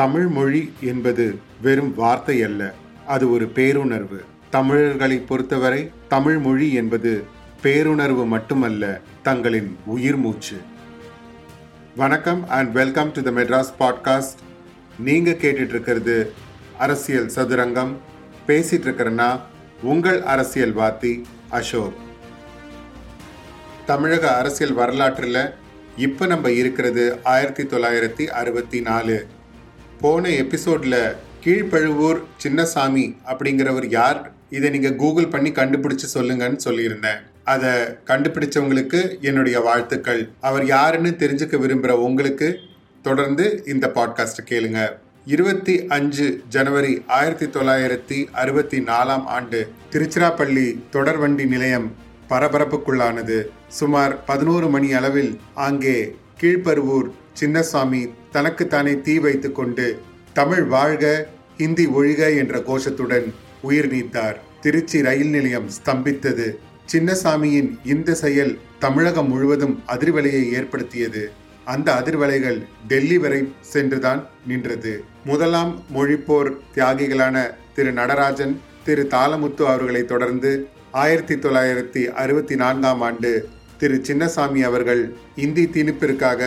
தமிழ் மொழி என்பது வெறும் வார்த்தை அல்ல அது ஒரு பேருணர்வு. தமிழர்களை பொறுத்தவரை தமிழ் மொழி என்பது பேருணர்வு மட்டுமல்ல தங்களின் உயிர் மூச்சு. வணக்கம் and welcome to the Madras podcast நீங்க கேட்டுட்டு இருக்கிறது அரசியல் சதுரங்கம். பேசிட்டு இருக்கிறேன்னா உங்கள் அரசியல் வாத்தி அசோக். தமிழக அரசியல் வரலாற்றில் இப்போ நம்ம இருக்கிறது ஆயிரத்தி தொள்ளாயிரத்தி அறுபத்தி நாலு. போன எபிசோடில் கீழ்ப்பழுவூர் சின்னசாமி அப்படிங்கிறவர் யார்? இதை நீங்கள் கூகுள் பண்ணி கண்டுபிடிச்சு சொல்லுங்கன்னு சொல்லியிருந்தேன். அதை கண்டுபிடிச்சவங்களுக்கு என்னுடைய வாழ்த்துக்கள். அவர் யாருன்னு தெரிஞ்சுக்க விரும்புகிற உங்களுக்கு தொடர்ந்து இந்த பாட்காஸ்ட்டை கேளுங்க. இருபத்தி அஞ்சு ஜனவரி ஆயிரத்தி தொள்ளாயிரத்தி அறுபத்தி நாலாம் ஆண்டு திருச்சிராப்பள்ளி தொடர்வண்டி நிலையம் பரபரப்புக்குள்ளானது. சுமார் பதினோரு மணி அளவில் அங்கே கீழ்ப்பருவூர் சின்னசாமி தனக்குத்தானே தீ வைத்துக் கொண்டு தமிழ் வாழ்க ஹிந்தி ஒழிக என்ற கோஷத்துடன் உயிர் நீத்தார். திருச்சி ரயில் நிலையம் ஸ்தம்பித்தது. சின்னசாமியின் இந்த செயல் தமிழகம் முழுவதும் அதிர்வலையை ஏற்படுத்தியது. அந்த அதிர்வலைகள் டெல்லி வரை சென்றுதான் நின்றது. முதலாம் மொழிப்போர் தியாகிகளான திரு நடராஜன் திரு தாளமுத்து அவர்களை தொடர்ந்து ஆயிரத்தி தொள்ளாயிரத்தி அறுபத்தி நான்காம் ஆண்டு திரு சின்னசாமி அவர்கள் இந்தி திணிப்பிற்காக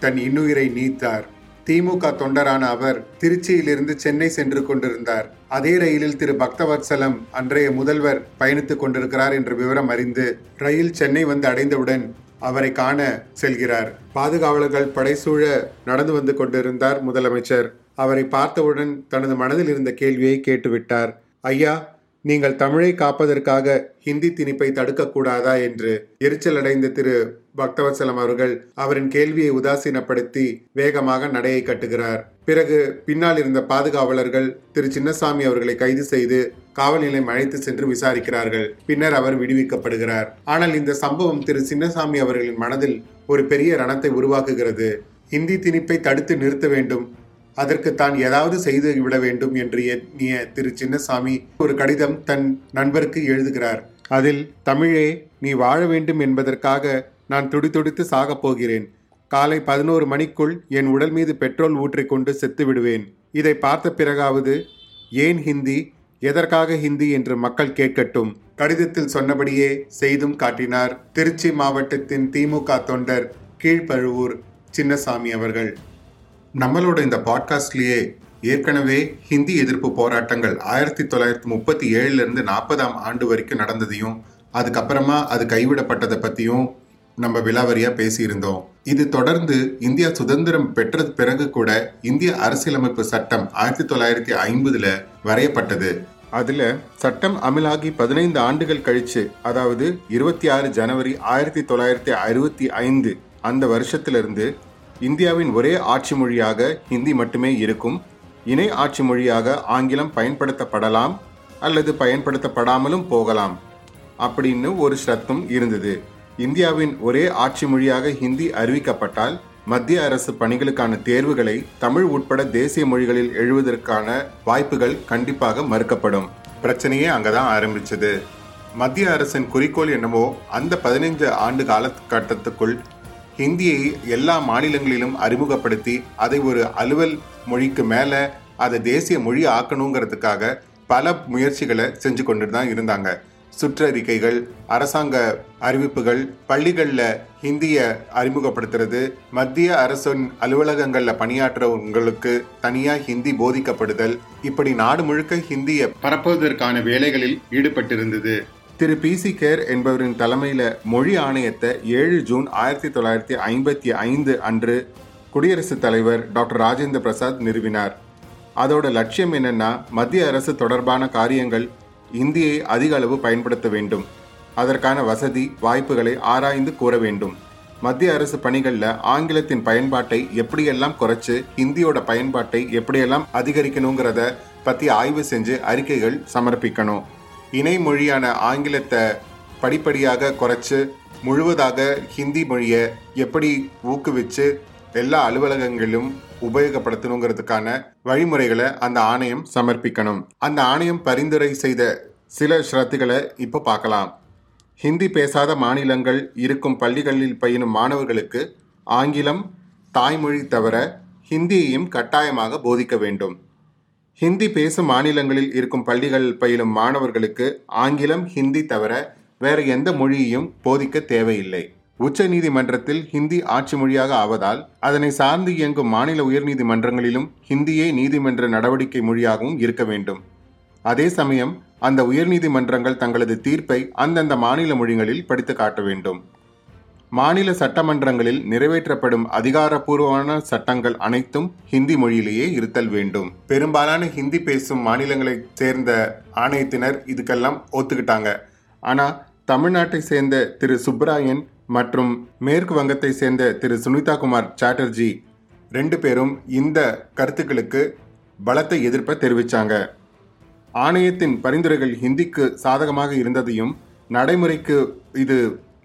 தன் இன்னுயிரை நீத்தார். திமுக தொண்டரான அவர் திருச்சியிலிருந்து சென்னை சென்று கொண்டிருந்தார். அதே ரயிலில் திரு பக்தவத்சலம் அன்றைய முதல்வர் பயணித்துக் கொண்டிருக்கிறார் என்ற விவரம் அறிந்து ரயில் சென்னை வந்து அடைந்தவுடன் அவரை காண செல்கிறார். பாதுகாவலர்கள் படைசூழ நடந்து வந்து கொண்டிருந்தார் முதலமைச்சர். அவரை பார்த்தவுடன் தனது மனதில் இருந்த கேள்வியை கேட்டுவிட்டார். ஐயா நீங்கள் தமிழை காப்பதற்காக ஹிந்தி திணிப்பை தடுக்கக்கூடாதா என்று எரிச்சல் அடைந்த திரு. பக்தவத்சலம் அவர்கள் அவரின் கேள்வியை உதாசீனப்படுத்தி வேகமாக நடையை கட்டுகிறார். பிறகு பின்னால் இருந்த பாதுகாவலர்கள் திரு. சின்னசாமி அவர்களை கைது செய்து காவல் நிலையம் அழைத்து சென்று விசாரிக்கிறார்கள். பின்னர் அவர் விடுவிக்கப்படுகிறார். ஆனால் இந்த சம்பவம் திரு. சின்னசாமி அவர்களின் மனதில் ஒரு பெரிய ரணத்தை உருவாக்குகிறது. ஹிந்தி திணிப்பை தடுத்து நிறுத்த வேண்டும். அதற்கு தான் ஏதாவது செய்து விட வேண்டும் என்று எண்ணிய திரு சின்னசாமி ஒரு கடிதம் தன் நண்பருக்கு எழுதுகிறார். அதில் தமிழே நீ வாழ வேண்டும் என்பதற்காக நான் துடிதுடித்து சாகப் போகிறேன். காலை பதினோரு மணிக்குள் என் உடல் மீது பெட்ரோல் ஊற்றிக்கொண்டு செத்து விடுவேன். இதை பார்த்த பிறகாவது ஏன் ஹிந்தி? எதற்காக ஹிந்தி? என்று மக்கள் கேட்கட்டும். கடிதத்தில் சொன்னபடியே செய்தும் காட்டினார் திருச்சி மாவட்டத்தின் திமுக தொண்டர் கீழ்பழுவூர் சின்னசாமி அவர்கள். நம்மளோட இந்த பாட்காஸ்ட்லேயே ஏற்கனவே ஹிந்தி எதிர்ப்பு போராட்டங்கள் ஆயிரத்தி தொள்ளாயிரத்தி முப்பத்தி ஏழுலேருந்து நாற்பதாம் ஆண்டு வரைக்கும் நடந்ததையும் அதுக்கப்புறமா அது கைவிடப்பட்டதை பற்றியும் நம்ம விலாவரியாக பேசியிருந்தோம். இது தொடர்ந்து இந்தியா சுதந்திரம் பெற்ற பிறகு கூட இந்திய அரசியலமைப்பு சட்டம் ஆயிரத்தி தொள்ளாயிரத்தி ஐம்பதுல வரையப்பட்டது. அதில் சட்டம் அமலாகி பதினைந்து ஆண்டுகள் கழிச்சு அதாவது இருபத்தி ஆறு ஜனவரி ஆயிரத்தி தொள்ளாயிரத்தி அறுபத்தி ஐந்து அந்த வருஷத்திலிருந்து இந்தியாவின் ஒரே ஆட்சி மொழியாக ஹிந்தி மட்டுமே இருக்கும். இணை ஆட்சி மொழியாக ஆங்கிலம் பயன்படுத்தப்படலாம் அல்லது பயன்படுத்தப்படாமலும் போகலாம். அப்படின்னு ஒரு ஷரத்தும் இருந்தது. இந்தியாவின் ஒரே ஆட்சி மொழியாக ஹிந்தி அறிவிக்கப்பட்டால் மத்திய அரசு பணிகளுக்கான தேர்வுகளை தமிழ் உட்பட தேசிய மொழிகளில் எழுவதற்கான வாய்ப்புகள் கண்டிப்பாக மறுக்கப்படும். பிரச்சனையே அங்கதான் ஆரம்பிச்சது. மத்திய அரசின் குறிக்கோள் என்னவோ அந்த பதினைந்து ஆண்டு காலகட்டத்துக்குள் ஹிந்தியை எல்லா மாநிலங்களிலும் அறிமுகப்படுத்தி அதை ஒரு அலுவல் மொழிக்கு மேலே அதை தேசிய மொழி ஆக்கணுங்கிறதுக்காக பல முயற்சிகளை செஞ்சு கொண்டு தான் இருந்தாங்க. சுற்றறிக்கைகள் அரசாங்க அறிவிப்புகள் பள்ளிகளில் ஹிந்தியை அறிமுகப்படுத்துறது மத்திய அரசின் அலுவலகங்களில் பணியாற்றவங்களுக்கு தனியாக ஹிந்தி போதிக்கப்படுதல் இப்படி நாடு முழுக்க ஹிந்தியை பரப்புவதற்கான வேலைகளில் ஈடுபட்டிருந்தது. திரு பி சி கேர் என்பவரின் தலைமையில் மொழி ஆணையத்தை ஏழு ஜூன் ஆயிரத்தி தொள்ளாயிரத்தி ஐம்பத்தி ஐந்து அன்று குடியரசுத் தலைவர் டாக்டர் ராஜேந்திர பிரசாத் நிறுவினார். அதோட லட்சியம் என்னென்னா மத்திய அரசு தொடர்பான காரியங்கள் இந்தியை அதிக அளவு பயன்படுத்த வேண்டும். அதற்கான வசதி வாய்ப்புகளை ஆராய்ந்து கூற வேண்டும். மத்திய அரசு பணிகளில் ஆங்கிலத்தின் பயன்பாட்டை எப்படியெல்லாம் குறைச்சு ஹிந்தியோட பயன்பாட்டை எப்படியெல்லாம் அதிகரிக்கணுங்கிறத பற்றி ஆய்வு செஞ்சு அறிக்கைகள் சமர்ப்பிக்கணும். இணை மொழியான ஆங்கிலத்தை படிப்படியாக குறைச்சு முழுவதாக ஹிந்தி மொழியை எப்படி ஊக்குவிச்சு எல்லா அலுவலகங்களிலும் உபயோகப்படுத்தணுங்கிறதுக்கான வழிமுறைகளை அந்த ஆணையம் சமர்ப்பிக்கணும். அந்த ஆணையம் பரிந்துரை செய்த சில ஷரத்துகளை இப்போ பார்க்கலாம். ஹிந்தி பேசாத மாநிலங்கள் இருக்கும் பள்ளிகளில் பயிலும் மாணவர்களுக்கு ஆங்கிலம் தாய்மொழி தவிர ஹிந்தியையும் கட்டாயமாக போதிக்க வேண்டும். ஹிந்தி பேசும் மாநிலங்களில் இருக்கும் பள்ளிகளில் பயிலும் மாணவர்களுக்கு ஆங்கிலம் ஹிந்தி தவிர வேறு எந்த மொழியையும் போதிக்க தேவையில்லை. உச்ச நீதிமன்றத்தில் ஹிந்தி ஆட்சி மொழியாக ஆவதால் அதனை சார்ந்து இயங்கும் மாநில உயர்நீதிமன்றங்களிலும் ஹிந்தியே நீதிமன்ற நடவடிக்கை மொழியாகவும் இருக்க வேண்டும். அதே சமயம் அந்த உயர்நீதிமன்றங்கள் தங்களது தீர்ப்பை அந்தந்த மாநில மொழிகளில் படித்து காட்ட வேண்டும். மாநில சட்டமன்றங்களில் நிறைவேற்றப்படும் அதிகாரப்பூர்வமான சட்டங்கள் அனைத்தும் ஹிந்தி மொழியிலேயே இருத்தல் வேண்டும். பெரும்பாலான ஹிந்தி பேசும் மாநிலங்களைச் சேர்ந்த ஆணையத்தினர் இதுக்கெல்லாம் ஒத்துக்கிட்டாங்க. ஆனா தமிழ்நாட்டை சேர்ந்த திரு சுப்ராயன் மற்றும் மேற்கு வங்கத்தை சேர்ந்த திரு சுனிதா குமார் சாட்டர்ஜி ரெண்டு பேரும் இந்த கருத்துக்களுக்கு பலத்த எதிர்ப்பை தெரிவித்தாங்க ஆணையத்தின் பரிந்துரைகள் ஹிந்திக்கு சாதகமாக இருந்ததையும் நடைமுறைக்கு இது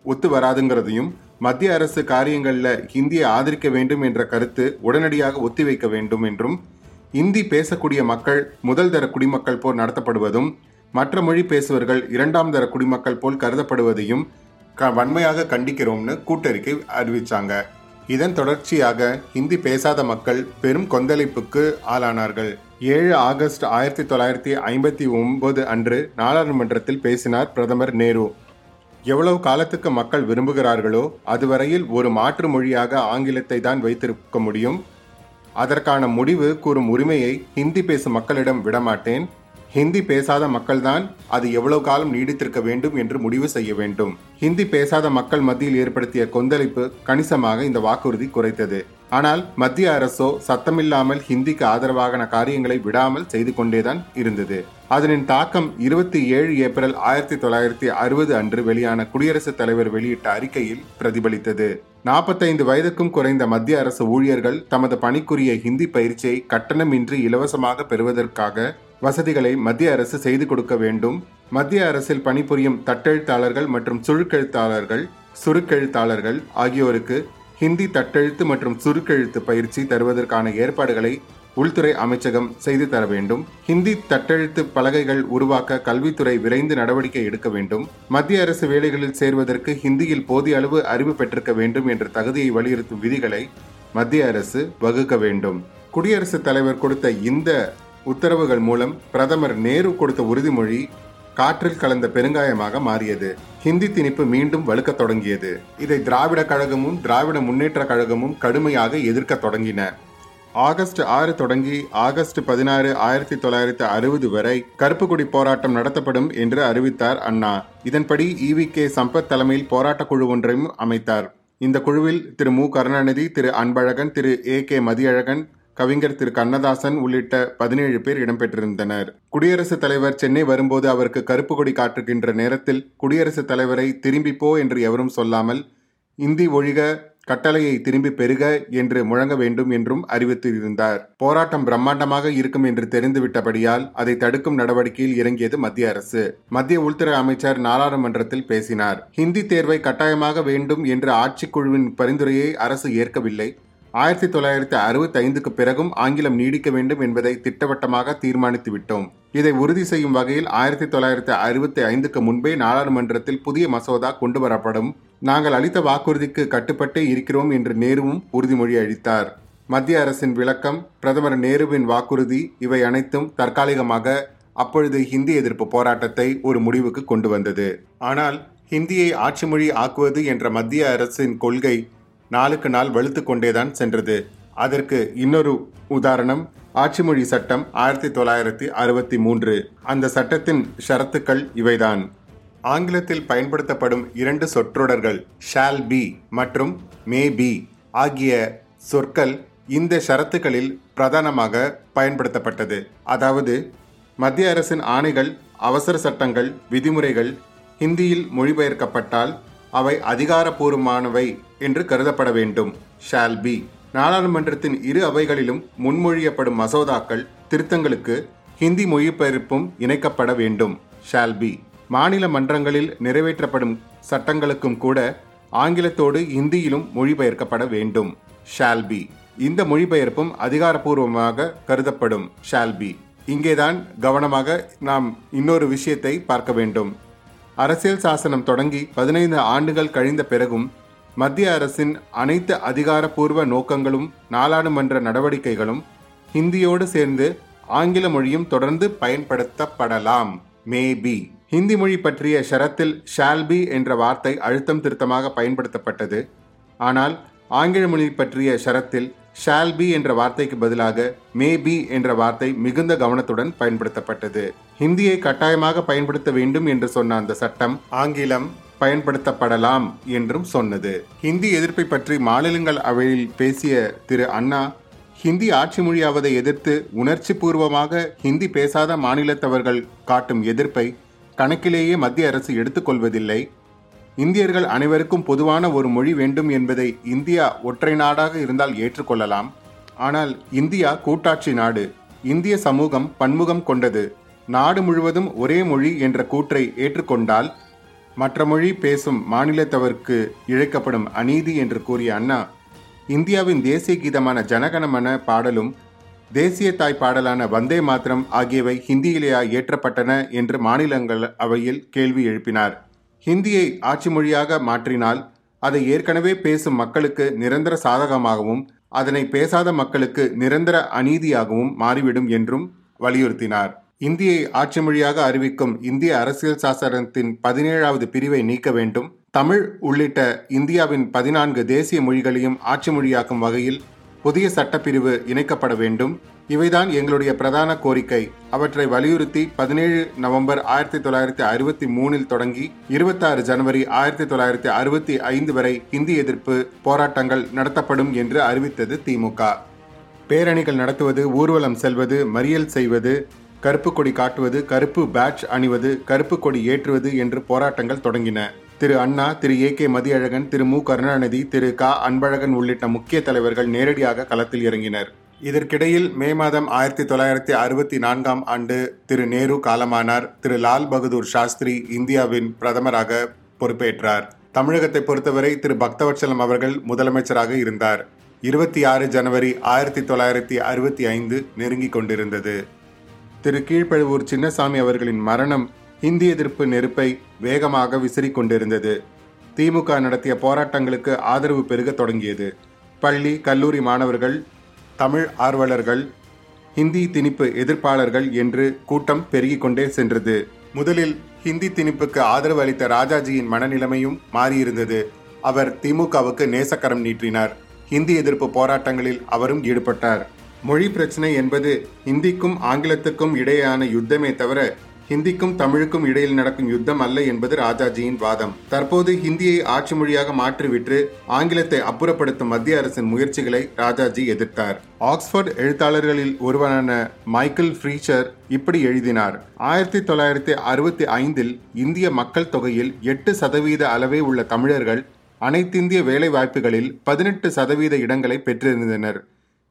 ஒத்து வராதுங்கிறதையும் மத்திய அரசு காரியங்களில் ஹிந்தியை ஆதரிக்க வேண்டும் என்ற கருத்து உடனடியாக ஒத்திவைக்க வேண்டும் என்றும் இந்தி பேசக்கூடிய மக்கள் முதல் தர குடிமக்கள் போல் நடத்தப்படுவதும் மற்ற மொழி பேசுவர்கள் இரண்டாம் தர குடிமக்கள் போல் கருதப்படுவதையும் க வன்மையாக கண்டிக்கிறோம்னு கூட்டறிக்கை அறிவித்தாங்க இதன் தொடர்ச்சியாக ஹிந்தி பேசாத மக்கள் பெரும் கொந்தளிப்புக்கு ஆளானார்கள். ஏழு ஆகஸ்ட் ஆயிரத்தி தொள்ளாயிரத்தி ஐம்பத்தி ஒன்பது அன்று நாடாளுமன்றத்தில் பேசினார் பிரதமர் நேரு. எவ்வளவு காலத்துக்கு மக்கள் விரும்புகிறார்களோ அதுவரையில் ஒரு மாற்று மொழியாக ஆங்கிலத்தை தான் வைத்திருக்க முடியும். அதற்கான முடிவு கூறும் உரிமையை ஹிந்தி பேசும் மக்களிடம் விடமாட்டேன். ஹிந்தி பேசாத மக்கள்தான் அது எவ்வளவு காலம் நீடித்திருக்க வேண்டும் என்று முடிவு செய்ய வேண்டும். ஹிந்தி பேசாத மக்கள் மத்தியில் ஏற்படுத்திய கொந்தளிப்பு கணிசமாக இந்த வாக்குறுதி குறைத்தது. ஆனால் மத்திய அரசோ சத்தமில்லாமல் ஹிந்திக்கு ஆதரவாகன காரியங்களை விடாமல் செய்து கொண்டேதான் இருந்தது. அதனின் தாக்கம் இருபத்தி ஏழு ஏப்ரல் ஆயிரத்தி தொள்ளாயிரத்தி அறுபது அன்று வெளியான குடியரசுத் தலைவர் வெளியிட்ட அறிக்கையில் பிரதிபலித்தது. நாற்பத்தைந்து வயதுக்கும் குறைந்த மத்திய அரசு ஊழியர்கள் தமது பணிக்குரிய ஹிந்தி பயிற்சியை கட்டணமின்றி இலவசமாக பெறுவதற்காக வசதிகளை மத்திய அரசு செய்து கொடுக்க வேண்டும். மத்திய அரசில் பணிபுரியும் தட்டெழுத்தாளர்கள் மற்றும் சுருக்கெழுத்தாளர்கள் சுருக்கெழுத்தாளர்கள் ஆகியோருக்கு ஹிந்தி தட்டெழுத்து மற்றும் சுருக்கெழுத்து பயிற்சி தருவதற்கான ஏற்பாடுகளை உள்துறை அமைச்சகம் செய்து தர வேண்டும். ஹிந்தி தட்டெழுத்து பலகைகள் உருவாக்க கல்வித்துறை விரைந்து நடவடிக்கை எடுக்க வேண்டும். மத்திய அரசு வேலைகளில் சேர்வதற்கு ஹிந்தியில் போதிய அளவு அறிவு பெற்றிருக்க வேண்டும் என்ற தகுதியை வலியுறுத்தும் விதிகளை மத்திய அரசு வகுக்க வேண்டும். குடியரசுத் தலைவர் கொடுத்த இந்த உத்தரவுகள் மூலம் பிரதமர் நேரு கொடுத்த உறுதிமொழி காற்றில் கலந்த பெருங்காயமாக மாறியது. ஹிந்தி திணிப்பு மீண்டும் வலுக்கத் தொடங்கியது. இதை திராவிட கழகமும் திராவிட முன்னேற்ற கழகமும் கடுமையாக எதிர்க்க தொடங்கின. ஆகஸ்ட் ஆறு தொடங்கி ஆகஸ்ட் பதினாறு ஆயிரத்தி தொள்ளாயிரத்தி அறுபது வரை கருப்புக்குடி போராட்டம் நடத்தப்படும் என்று அறிவித்தார் அண்ணா. இதன்படி இவி கே சம்பத் தலைமையில் போராட்டக் குழு ஒன்றையும் அமைத்தார். இந்த குழுவில் திரு மு கருணாநிதி திரு அன்பழகன் திரு ஏ கே மதியழகன் கவிஞர் திரு. கண்ணதாசன் உள்ளிட்ட பதினேழு பேர் இடம்பெற்றிருந்தனர். குடியரசுத் தலைவர் சென்னை வரும்போது அவருக்கு கருப்பு கொடி காட்டுகின்ற நேரத்தில் குடியரசுத் தலைவரை திரும்பி போ என்று எவரும் சொல்லாமல் இந்தி ஒழிக கட்டளையை திரும்பி பெறுக என்று முழங்க வேண்டும் என்றும் அறிவித்திருந்தார். போராட்டம் பிரம்மாண்டமாக இருக்கும் என்று தெரிந்துவிட்டபடியால் அதை தடுக்கும் நடவடிக்கையில் இறங்கியது மத்திய அரசு. மத்திய உள்துறை அமைச்சர் நாடாளுமன்றத்தில் பேசினார். ஹிந்தி தேர்வை கட்டாயமாக வேண்டும் என்ற ஆட்சிக்குழுவின் பரிந்துரையை அரசு ஏற்கவில்லை. ஆயிரத்தி தொள்ளாயிரத்தி அறுபத்தி ஐந்துக்கு பிறகும் ஆங்கிலம் நீடிக்க வேண்டும் என்பதை திட்டவட்டமாக தீர்மானித்து விட்டோம். இதை உறுதி செய்யும் வகையில் ஆயிரத்தி தொள்ளாயிரத்தி அறுபத்தி ஐந்துக்கு முன்பே நாடாளுமன்றத்தில் புதிய மசோதா கொண்டு வரப்படும் நாங்கள் அளித்த வாக்குறுதிக்கு கட்டுப்பட்டே இருக்கிறோம் என்று நேருவும் உறுதிமொழி அளித்தார். மத்திய அரசின் விளக்கம் பிரதமர் நேருவின் வாக்குறுதி இவை அனைத்தும் தற்காலிகமாக அப்பொழுது ஹிந்தி எதிர்ப்பு போராட்டத்தை ஒரு முடிவுக்கு கொண்டு வந்தது. ஆனால் ஹிந்தியை ஆட்சி மொழி ஆக்குவது என்ற மத்திய அரசின் கொள்கை நாளுக்கு நாள் வலுத்து கொண்டேதான் சென்றது. அதற்கு இன்னொரு உதாரணம் ஆட்சிமொழி சட்டம் ஆயிரத்தி தொள்ளாயிரத்தி அறுபத்தி மூன்று. அந்த சட்டத்தின் ஷரத்துக்கள் இவைதான். ஆங்கிலத்தில் பயன்படுத்தப்படும் இரண்டு சொற்றொடர்கள் ஷால் பி மற்றும் மே பி ஆகிய சொற்கள் இந்த ஷரத்துக்களில் பிரதானமாக பயன்படுத்தப்பட்டது. அதாவது மத்திய அரசின் ஆணைகள் அவசர சட்டங்கள் விதிமுறைகள் ஹிந்தியில் மொழிபெயர்க்கப்பட்டால் அவை அதிகாரப்பூர்வமானவை என்று கருதப்பட வேண்டும். Shall be. நாடாளுமன்றத்தின் இரு அவைகளிலும் முன்மொழியப்படும் மசோதாக்கள் திருத்தங்களுக்கு ஹிந்தி மொழிபெயர்ப்பும் இணைக்கப்பட வேண்டும். Shall be. மாநில மன்றங்களில் நிறைவேற்றப்படும் சட்டங்களுக்கும் கூட ஆங்கிலத்தோடு இந்தியிலும் மொழிபெயர்க்கப்பட வேண்டும். Shall be. இந்த மொழிபெயர்ப்பும் அதிகாரப்பூர்வமாக கருதப்படும். Shall be. இங்கேதான் கவனமாக நாம் இன்னொரு விஷயத்தை பார்க்க வேண்டும். அரசியல் சாசனம் தொடங்கி பதினைந்து ஆண்டுகள் கழிந்த பிறகும் மத்திய அரசின் அனைத்து அதிகாரப்பூர்வ நோக்கங்களும் நாடாளுமன்ற நடவடிக்கைகளும் ஹிந்தியோடு சேர்ந்து ஆங்கில மொழியும் தொடர்ந்து பயன்படுத்தப்படலாம். மேபி ஹிந்தி மொழி பற்றிய ஷரத்தில் ஷால்பி என்ற வார்த்தை அழுத்தம் திருத்தமாக பயன்படுத்தப்பட்டது. ஆனால் ஆங்கில மொழி பற்றிய ஷரத்தில் ஷால்பி என்ற வார்த்தைக்கு பதிலாக மேபி என்ற வார்த்தை மிகுந்த கவனத்துடன் பயன்படுத்தப்பட்டது. ஹிந்தியை கட்டாயமாக பயன்படுத்த வேண்டும் என்று சொன்ன அந்த சட்டம் ஆங்கிலம் பயன்படுத்தப்படலாம் என்றும் சொன்னது. ஹிந்தி எதிர்ப்பை பற்றி மாநிலங்கள் அவையில் பேசிய திரு அண்ணா ஹிந்தி ஆட்சி மொழியாவதை எதிர்த்து உணர்ச்சி பூர்வமாக ஹிந்தி பேசாத மாநிலத்தவர்கள் காட்டும் எதிர்ப்பை கணக்கிலேயே மத்திய அரசு எடுத்துக்கொள்வதில்லை. இந்தியர்கள் அனைவருக்கும் பொதுவான ஒரு மொழி வேண்டும் என்பதை இந்தியா ஒற்றை நாடாக இருந்தால் ஏற்றுக்கொள்ளலாம். ஆனால் இந்தியா கூட்டாட்சி நாடு. இந்திய சமூகம் பன்முகம் கொண்டது. நாடு முழுவதும் ஒரே மொழி என்ற கூற்றை ஏற்றுக்கொண்டால் மற்ற மொழி பேசும் மாநிலத்தவருக்கு இழைக்கப்படும் அநீதி என்று கூறிய அண்ணா இந்தியாவின் தேசிய கீதமான ஜனகணமன பாடலும் தேசிய தாய் பாடலான வந்தே மாத்திரம் ஆகியவை ஹிந்தியிலேயா ஏற்றப்பட்டன என்று மாநிலங்கள் அவையில் கேள்வி எழுப்பினார். ஹிந்தியை ஆட்சி மொழியாக மாற்றினால் அதை ஏற்கனவே பேசும் மக்களுக்கு நிரந்தர சாதகமாகவும் அதனை பேசாத மக்களுக்கு நிரந்தர அநீதியாகவும் மாறிவிடும் என்றும் வலியுறுத்தினார். இந்தியை ஆட்சி மொழியாக அறிவிக்கும் இந்திய அரசியல் சாசனத்தின் பதினேழாவது பிரிவை நீக்க வேண்டும். தமிழ் உள்ளிட்ட இந்தியாவின் பதினான்கு தேசிய மொழிகளையும் ஆட்சி மொழியாக்கும் வகையில் புதிய சட்டப்பிரிவு இணைக்கப்பட வேண்டும். இவைதான் எங்களுடைய பிரதான கோரிக்கை. அவற்றை வலியுறுத்தி பதினேழு நவம்பர் ஆயிரத்தி தொள்ளாயிரத்தி அறுபத்தி மூணில் தொடங்கி இருபத்தாறு ஜனவரி ஆயிரத்தி தொள்ளாயிரத்தி அறுபத்தி ஐந்து வரை ஹிந்தி எதிர்ப்பு போராட்டங்கள் நடத்தப்படும் என்று அறிவித்தது திமுக. பேரணிகள் நடத்துவது ஊர்வலம் செல்வது மறியல் செய்வது கருப்பு கொடி காட்டுவது கருப்பு பேட்ச் அணிவது கருப்பு கொடி ஏற்றுவது என்று போராட்டங்கள் தொடங்கின. திரு அண்ணா திரு ஏ கே மதியழகன் திரு மு கருணாநிதி திரு க அன்பழகன் உள்ளிட்ட முக்கிய தலைவர்கள் நேரடியாக களத்தில் இறங்கினர். இதற்கிடையில் மே மாதம் ஆயிரத்தி தொள்ளாயிரத்தி அறுபத்தி நான்காம் ஆண்டு திரு நேரு காலமானார். திரு லால் பகதூர் சாஸ்திரி இந்தியாவின் பிரதமராக பொறுப்பேற்றார். தமிழகத்தை பொறுத்தவரை திரு பக்தவட்சலம் அவர்கள் முதலமைச்சராக இருந்தார். இருபத்தி ஆறு ஜனவரி ஆயிரத்தி தொள்ளாயிரத்தி அறுபத்தி ஐந்து நெருங்கிக் கொண்டிருந்தது. திரு கீழ்ப்பழுவூர் சின்னசாமி அவர்களின் மரணம் இந்தி எதிர்ப்பு நெருப்பை வேகமாக விசிறிக் கொண்டிருந்தது. திமுக நடத்திய போராட்டங்களுக்கு ஆதரவு பெருக தொடங்கியது. பள்ளி கல்லூரி மாணவர்கள் தமிழ் ஆர்வலர்கள் ஹிந்தி திணிப்பு எதிர்ப்பாளர்கள் என்று கூட்டம் பெருகிக் கொண்டே சென்றது. முதலில் ஹிந்தி திணிப்புக்கு ஆதரவு அளித்த ராஜாஜியின் மனநிலைமையும் மாறியிருந்தது. அவர் திமுகவுக்கு நேசக்கரம் நீட்டினார். ஹிந்தி எதிர்ப்பு போராட்டங்களில் அவரும் ஈடுபட்டார். மொழி பிரச்சனை என்பது ஹிந்திக்கும் ஆங்கிலத்துக்கும் இடையேயான யுத்தமே தவிர ஹிந்திக்கும் தமிழுக்கும் இடையில் நடக்கும் யுத்தம் அல்ல என்பது ராஜாஜியின் வாதம். தற்போது ஹிந்தியை ஆட்சி மொழியாக மாற்றிவிட்டு ஆங்கிலத்தை அப்புறப்படுத்தும் மத்திய அரசின் முயற்சிகளை ராஜாஜி எதிர்த்தார். ஆக்ஸ்போர்ட் எழுத்தாளர்களில் ஒருவரான மைக்கேல் ஃப்ரீச்சர் இப்படி எழுதினார் ஆயிரத்தி தொள்ளாயிரத்தி அறுபத்தி ஐந்தில் இந்திய மக்கள் தொகையில் எட்டு சதவீத அளவே உள்ள தமிழர்கள் அனைத்திந்திய வேலை வாய்ப்புகளில் பதினெட்டு சதவீத இடங்களை பெற்றிருந்தனர்.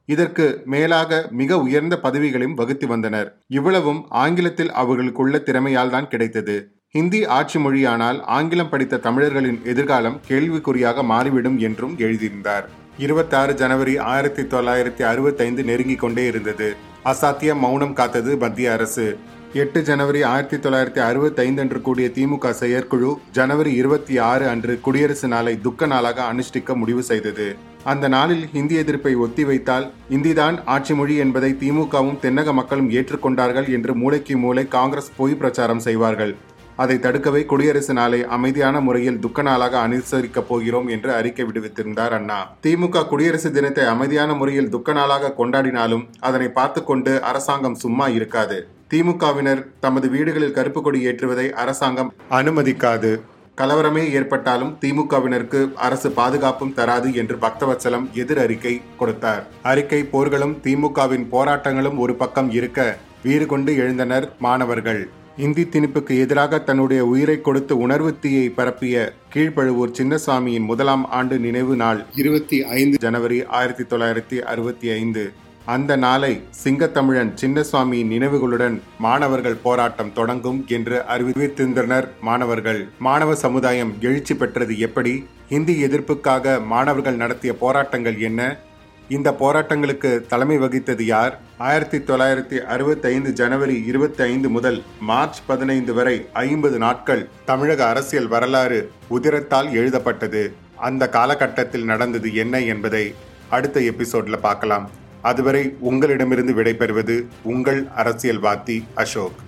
இதற்கு மேலாக மிக உயர்ந்த பதவிகளையும் வகுத்து வந்தனர். இவ்வளவும் ஆங்கிலத்தில் அவர்களுக்குள்ள திறமையால் தான் கிடைத்தது. ஹிந்தி ஆட்சி மொழியானால் ஆங்கிலம் படித்த தமிழர்களின் எதிர்காலம் கேள்விக்குறியாக மாறிவிடும் என்றும் எழுதியிருந்தார். இருபத்தாறு ஜனவரி ஆயிரத்தி தொள்ளாயிரத்தி அறுபத்தைந்து நெருங்கிக் கொண்டே இருந்தது. அசாத்திய மௌனம் காத்தது மத்திய அரசு. எட்டு ஜனவரி ஆயிரத்தி தொள்ளாயிரத்தி அறுபத்தைந்து அன்று கூடிய திமுக செயற்குழு ஜனவரி இருபத்தி ஆறு அன்று குடியரசு நாளை துக்க நாளாக அனுஷ்டிக்க முடிவு செய்தது. அந்த நாளில் ஹிந்தி எதிர்ப்பை ஒத்திவைத்தால் இந்திதான் ஆட்சி மொழி என்பதை திமுகவும் தென்னக மக்களும் ஏற்றுக்கொண்டார்கள் என்று மூளைக்கு மூளை காங்கிரஸ் பொய் பிரச்சாரம் செய்வார்கள். அதை தடுக்கவே குடியரசு நாளை அமைதியான முறையில் துக்க நாளாக அனுசரிக்கப் போகிறோம் என்று அறிக்கை விடுவித்திருந்தார் அண்ணா. திமுக குடியரசு தினத்தை அமைதியான முறையில் துக்க நாளாக கொண்டாடினாலும் அதனை பார்த்து கொண்டு அரசாங்கம் சும்மா இருக்காது. திமுகவினர் தமது வீடுகளில் கருப்பு கொடி ஏற்றுவதை அரசாங்கம் அனுமதிக்காது. கலவரமே ஏற்பட்டாலும் திமுகவினருக்கு அரசு பாதுகாப்பும் தராது என்று பக்தவத்சலம் எதிர் அறிக்கை கொடுத்தார். அறிக்கை போர்களும் திமுகவின் போராட்டங்களும் ஒரு பக்கம் இருக்க வீறு கொண்டு எழுந்தனர் மாணவர்கள். இந்தி திணிப்புக்கு எதிராக தன்னுடைய உயிரை கொடுத்து உணர்வு தீயை பரப்பிய கீழ்ப்பழுவூர் சின்னசாமியின் முதலாம் ஆண்டு நினைவு நாள் இருபத்தி ஐந்து ஜனவரி ஆயிரத்தி தொள்ளாயிரத்தி அறுபத்தி ஐந்து. அந்த நாளை சிங்கத்தமிழன் சின்னசுவாமி நினைவுகளுடன் மாணவர்கள் போராட்டம் தொடங்கும் என்று அறிவித்திருந்தனர் மாணவர்கள். மாணவ சமுதாயம் எழுச்சி பெற்றது எப்படி? ஹிந்தி எதிர்ப்புக்காக மாணவர்கள் நடத்திய போராட்டங்கள் என்ன? இந்த போராட்டங்களுக்கு தலைமை வகித்தது யார்? ஆயிரத்தி தொள்ளாயிரத்தி அறுபத்தி ஐந்து ஜனவரி இருபத்தி ஐந்து முதல் மார்ச் பதினைந்து வரை ஐம்பது நாட்கள் தமிழக அரசியல் வரலாறு உதிரத்தால் எழுதப்பட்டது. அந்த காலகட்டத்தில் நடந்தது என்ன என்பதை அடுத்த எபிசோட்ல பார்க்கலாம். அதுவரை உங்களிடமிருந்து விடைபெறுவது உங்கள் அரசியல்வாதி அசோக்.